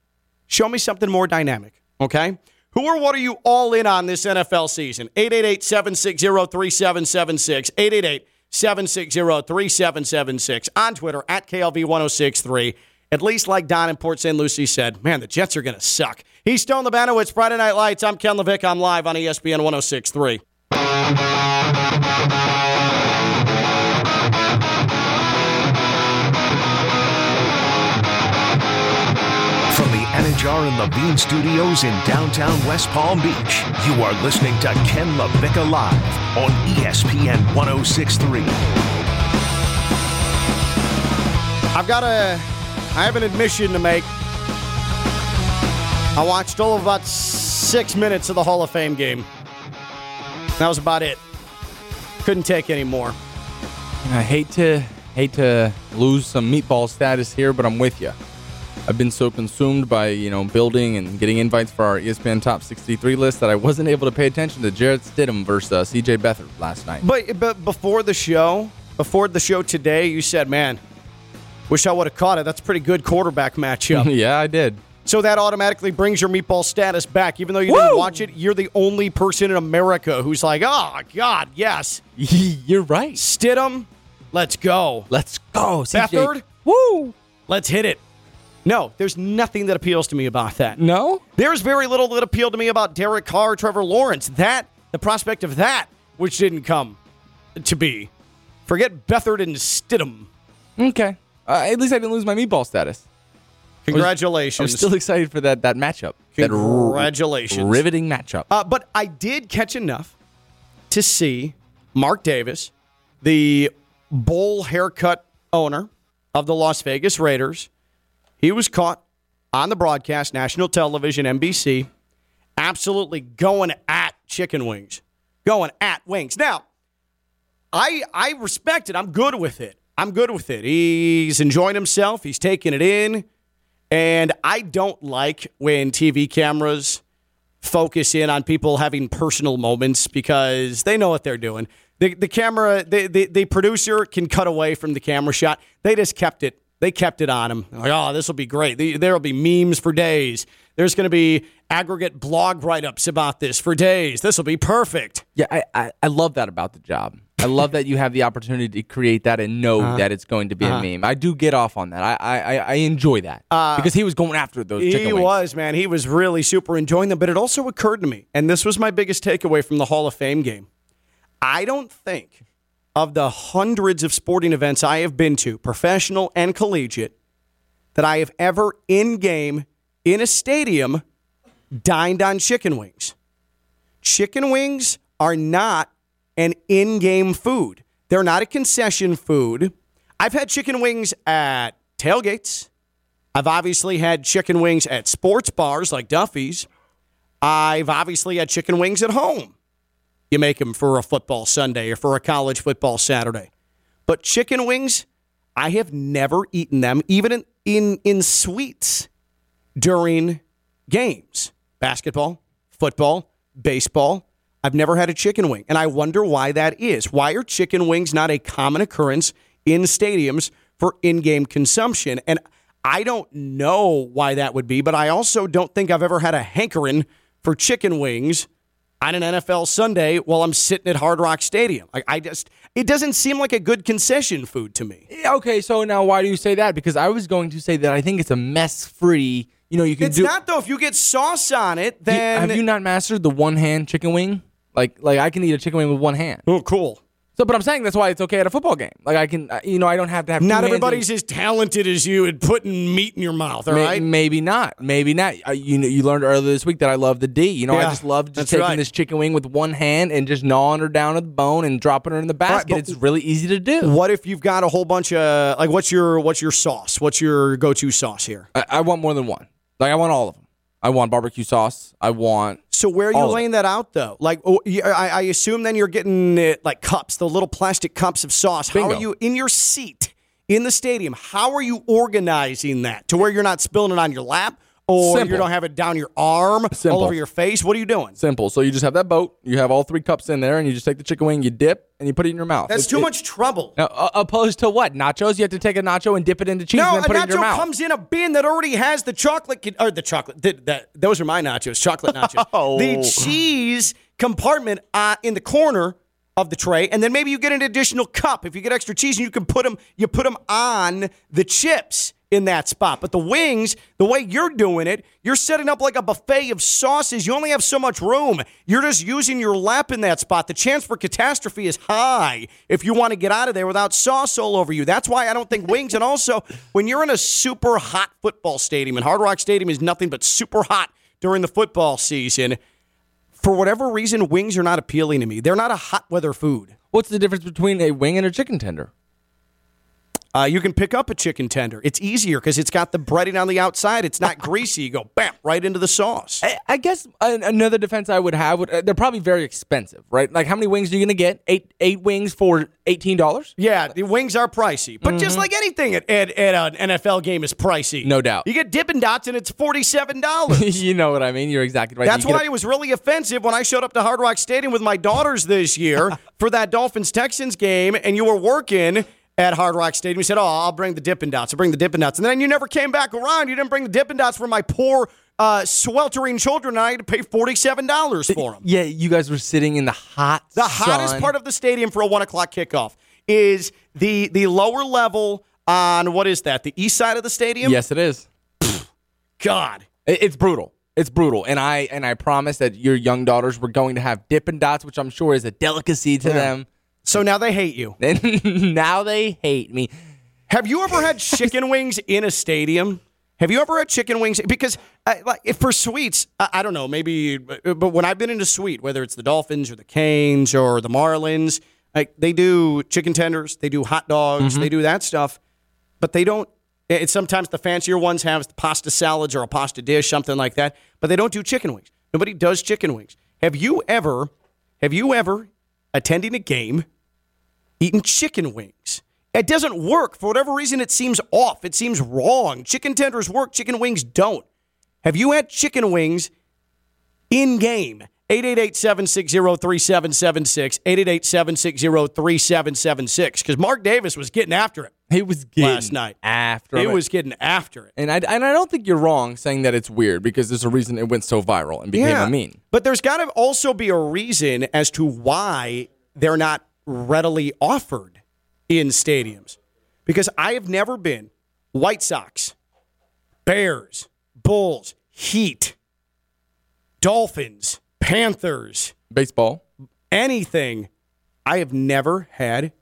Show me something more dynamic, okay? Who or what are you all in on this NFL season? 888 760 3776. 888 760 3776. On Twitter, at KLV 1063. At least, like Don in Port St. Lucie said, man, the Jets are going to suck. He's Stone Labanowitz, Friday Night Lights. I'm Ken LaVicka. I'm live on ESPN 1063. Anidjar and Levine Studios in downtown West Palm Beach, you are listening to Ken LaVicka Live on ESPN 1063. I've got a, I have an admission to make. I watched all of about six minutes of the Hall of Fame game. That was about it. Couldn't take any more. I hate to hate to lose some meatball status here, but I'm with you. I've been so consumed by you know building and getting invites for our ESPN Top 63 list that I wasn't able to pay attention to Jarrett Stidham versus uh, C.J. Beathard last night. But but before the show, before the show today, you said, "Man, wish I would have caught it." That's a pretty good quarterback matchup. <laughs> yeah, I did. So that automatically brings your meatball status back, even though you didn't watch it. You're the only person in America who's like, "Oh God, yes." <laughs> You're right. Stidham Let's go. Let's go. CJ. Beathard. Woo. Let's hit it. No, there's nothing that appeals to me about that. No? There's very little that appealed to me about Derek Carr, Trevor Lawrence. That, the prospect of that, which didn't come to be. Forget Beathard and Stidham. Okay. Uh, at least I didn't lose my meatball status. Congratulations. I'm still excited for that that matchup. That r- Congratulations. riveting matchup. Uh, but I did catch enough to see Mark Davis, the bowl haircut owner of the Las Vegas Raiders. He was caught on the broadcast, national television, NBC, absolutely going at chicken wings, going at wings. Now, I I respect it. I'm good with it. I'm good with it. He's enjoying himself. He's taking it in. And I don't like when TV cameras focus in on people having personal moments because they know what they're doing. The, the camera, the, the, the producer can cut away from the camera shot. They just kept it. They kept it on him. Like, oh, this will be great. There will be memes for days. There's going to be aggregate blog write ups about this for days. This will be perfect. Yeah, I, I, I love that about the job. I love that you have the opportunity to create that and know Uh-huh. that it's going to be Uh-huh. a meme. I do get off on that. I I, I- enjoy that because he was going after those. Chicken He was, man. He was really super enjoying them. But it also occurred to me, and this was my biggest takeaway from the Hall of Fame game. I don't think of the hundreds of sporting events I have been to, professional and collegiate, that I have ever in game in a stadium dined on chicken wings. Chicken wings are not an in game food, they're not a concession food. I've had chicken wings at tailgates. I've obviously had chicken wings at sports bars like Duffy's. I've obviously had chicken wings at home. You make them for a football Sunday or for a college football Saturday. But chicken wings, I have never eaten them, even in, in, in suites during games basketball, football, baseball. I've never had a chicken wing. And I wonder why that is. Why are chicken wings not a common occurrence in stadiums for in game consumption? And I don't know why that would be, but I also don't think I've ever had a hankering for chicken wings on an NFL Sunday while I'm sitting at Hard Rock Stadium. Like I just it doesn't seem like a good concession food to me. Yeah, Okay, so now why do you say that? Because I was going to say that I think it's a mess free. You know, you can It's do. not though. If you get sauce on it, You- then have you not mastered the one hand chicken wing? Like, like I can eat a chicken wing with one hand. Oh, cool. So, but I'm saying that's why it's okay at a football game. Like I can, uh, you know, I don't have to have. Not everybody's and- as talented as you at putting meat in your mouth. All right. Maybe not. Maybe not. Uh, you know, you learned earlier this week that I love the D. You know, I just love just taking right. this chicken wing with one hand and just gnawing her down to the bone and dropping her in the basket. but- it's really easy to do. What if you've got a whole bunch of like what's your what's your sauce? What's your go-to sauce here? I, I want more than one. Like I want all of them. I want barbecue sauce. I want. So where are you laying that out though? Like oh, I, I assume then you're getting uh, like cups, the little plastic cups of sauce. How are you in your seat in the stadium? How are you organizing that to where you're not spilling it on your lap or Simple. you don't have it down your arm Simple. all over your face? What are you doing? Simple. So you just have that boat. You have all three cups in there, and you just take the chicken wing, you dip, and you put it in your mouth. That's It- too it- much trouble. Now, uh, opposed to what? Nachos? You have to take a nacho and dip it into cheese No, and put it in your nacho mouth. comes in a bin that already has the chocolate or the chocolate. The, the, those are my nachos, chocolate nachos. <laughs> Oh. The cheese compartment uh, in the corner of the tray, and then maybe you get an additional cup if you get extra cheese, and you can put them. You put them on the chips in that spot. But the wings, the way you're doing it, you're setting up like a buffet of sauces. You only have so much room. You're just using your lap in that spot. The chance for catastrophe is high if you want to get out of there without sauce all over you. That's why I don't think wings. And also, when you're in a super hot football stadium, and Hard Rock Stadium is nothing but super hot during the football season, for whatever reason, wings are not appealing to me. They're not a hot weather food. What's the difference between a wing and a chicken tender? Uh, you can pick up a chicken tender. It's easier because it's got the breading on the outside. It's not greasy. You go bam right into the sauce. I, I guess another defense I would have would uh, they're probably very expensive, right? Like how many wings are you gonna get? Eight eight wings for eighteen dollars? Yeah, the wings are pricey, but just like anything at, at, at an NFL game is pricey. No doubt. You get Dippin' Dots and it's forty seven dollars. <laughs> you know what I mean? You're exactly right. That's You why it was really offensive when I showed up to Hard Rock Stadium with my daughters this year <laughs> for that Dolphins Texans game, and you were working at Hard Rock Stadium. You said, "Oh, I'll bring the Dippin' Dots. I'll bring the Dippin' Dots," and then you never came back around. You didn't bring the Dippin' Dots for my poor, uh, sweltering children, and I had to pay forty seven dollars for them. Yeah, you guys were sitting in the hot The hottest sun. part of the stadium for a one o'clock kickoff is the the lower level on what is that? The east side of the stadium? Yes, it is. God. It's brutal. It's brutal. And I and I promise that your young daughters were going to have Dippin' Dots, which I'm sure is a delicacy to Yeah. them. So now they hate you. <laughs> Now they hate me. Have you ever had chicken <laughs> wings in a stadium? Have you ever had chicken wings? Because uh, like if for suites, I, I don't know, maybe, but but when I've been in a suite, whether it's the Dolphins or the Canes or the Marlins, like they do chicken tenders, they do hot dogs, Mm-hmm. they do that stuff, but they don't. It's sometimes the fancier ones have pasta salads or a pasta dish, something like that, but they don't do chicken wings. Nobody does chicken wings. Have you ever, have you ever attending a game? Eating chicken wings. It doesn't work. For whatever reason, it seems off. It seems wrong. Chicken tenders work, chicken wings don't. Have you had chicken wings in game? 888 760 3776. 888 760 3776. Because Mark Davis was getting after it He was getting last night. after He it. was getting after it. and I and I don't think you're wrong saying that it's weird because there's a reason it went so viral and became a meme. But there's got to also be a reason as to why they're not readily offered in stadiums. Because I have never been White Sox, Bears, Bulls, Heat, Dolphins, Panthers, Baseball. anything. I have never had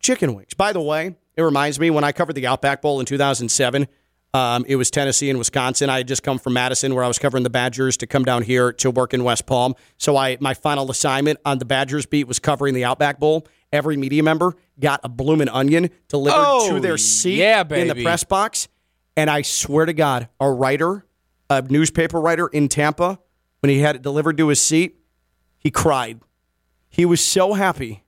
chicken wings. By the way, it reminds me when I covered the Outback Bowl in 2007. Um, it was Tennessee and Wisconsin. I had just come from Madison, where I was covering the Badgers, to come down here to work in West Palm. So I, my final assignment on the Badgers beat was covering the Outback Bowl. Every media member got a bloomin' onion delivered Oh, to their seat yeah, in the press box. And I swear to God, a writer, a newspaper writer in Tampa, when he had it delivered to his seat, he cried. He was so happy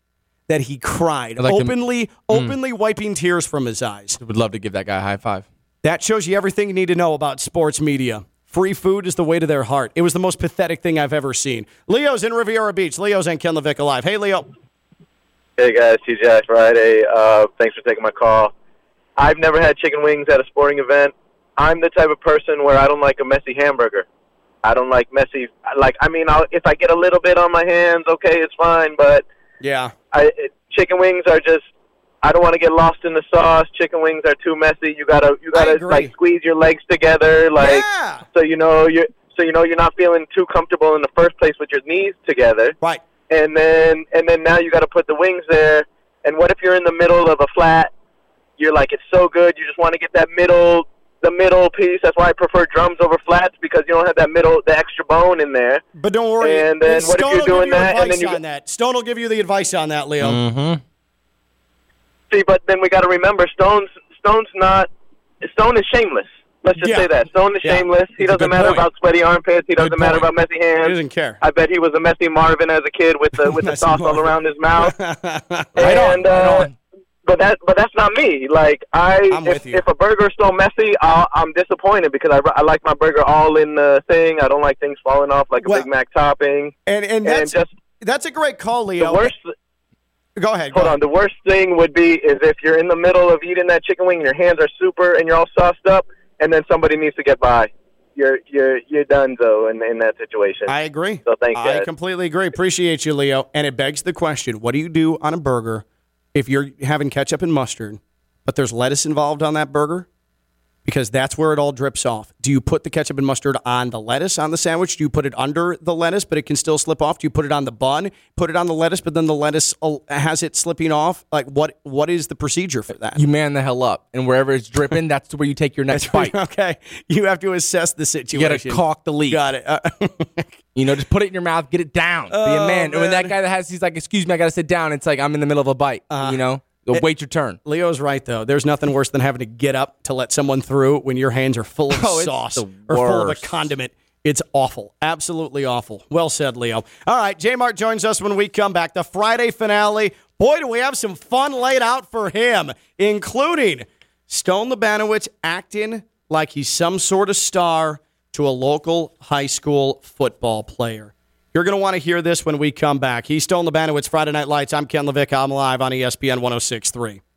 that he cried, like to- Hmm. openly, openly wiping tears from his eyes. Would love to give that guy a high five. That shows you everything you need to know about sports media. Free food is the way to their heart. It was the most pathetic thing I've ever seen. Leo's in Riviera Beach. Leo's and Ken LaVicka Live. Hey, Leo. Hey guys, TGI Friday. Uh, thanks for taking my call. I've never had chicken wings at a sporting event. I'm the type of person where I don't like a messy hamburger. I don't like messy. Like I mean, I'll, if I get a little bit on my hands, okay, it's fine. But Yeah. I, it, chicken wings are just. I don't want to get lost in the sauce. Chicken wings are too messy. You gotta, you gotta like squeeze your legs together, like Yeah. so you know you're so you know you're not feeling too comfortable in the first place with your knees together Right. and then and then now you got to put the wings there. And what if you're in the middle of a flat? You're like, it's so good. You just want to get that middle, the middle piece. That's why I prefer drums over flats because you don't have that middle, the extra bone in there. But don't worry. And then what if Stone you're will doing give you that, and then you on that. Stone will give you the advice on that, Leo. Mm-hmm. See, but then we got to remember, Stone's Stone's not. Stone is shameless. Let's just Yeah. say that Stone is Yeah. shameless. He It's doesn't matter point. about sweaty armpits. He doesn't Good matter point. about messy hands. He doesn't care. I bet he was a messy Marvin as a kid with the with the <laughs> sauce all around his mouth. <laughs> Right on, and, uh, on. But that, but that's not me. Like I, if, if a burger's so messy, I'll, I'm disappointed because I, I like my burger all in the thing. I don't like things falling off like a Well, Big Mac topping. And and And that's just that's a great call, Leo. the worst, Go ahead. Go hold ahead. on. The worst thing would be is if you're in the middle of eating that chicken wing and your hands are super and you're all sauced up, and then somebody needs to get by. You're you're you're done though in in that situation. I agree. So thanks, I completely agree. Appreciate you, Leo. And it begs the question: What do you do on a burger if you're having ketchup and mustard, but there's lettuce involved on that burger? Because that's where it all drips off. Do you put the ketchup and mustard on the lettuce on the sandwich? Do you put it under the lettuce, but it can still slip off? Do you put it on the bun? Put it on the lettuce, but then the lettuce uh, has it slipping off? Like what? What is the procedure for that? You man the hell up, and wherever it's dripping, that's where you take your next bite. <laughs> okay, you have to assess the situation. You gotta caulk the leak. Got it. Uh, <laughs> You know, just put it in your mouth, get it down. Be a Oh, man. And when that guy that has, he's like, "Excuse me, I gotta sit down." It's like I'm in the middle of a bite. you know, Go wait your turn. Leo's right though. There's nothing worse than having to get up to let someone through when your hands are full of <laughs> Oh, sauce or full of a condiment. It's awful. Absolutely awful. Well said, Leo. All right, J Mart joins us when we come back. The Friday finale. Boy, do we have some fun laid out for him, including Stone Labanowitz acting like he's some sort of star to a local high school football player. You're going to want to hear this when we come back. He's Stone Labanowitz, Friday Night Lights. I'm Ken LaVicka. I'm live on ESPN 1063.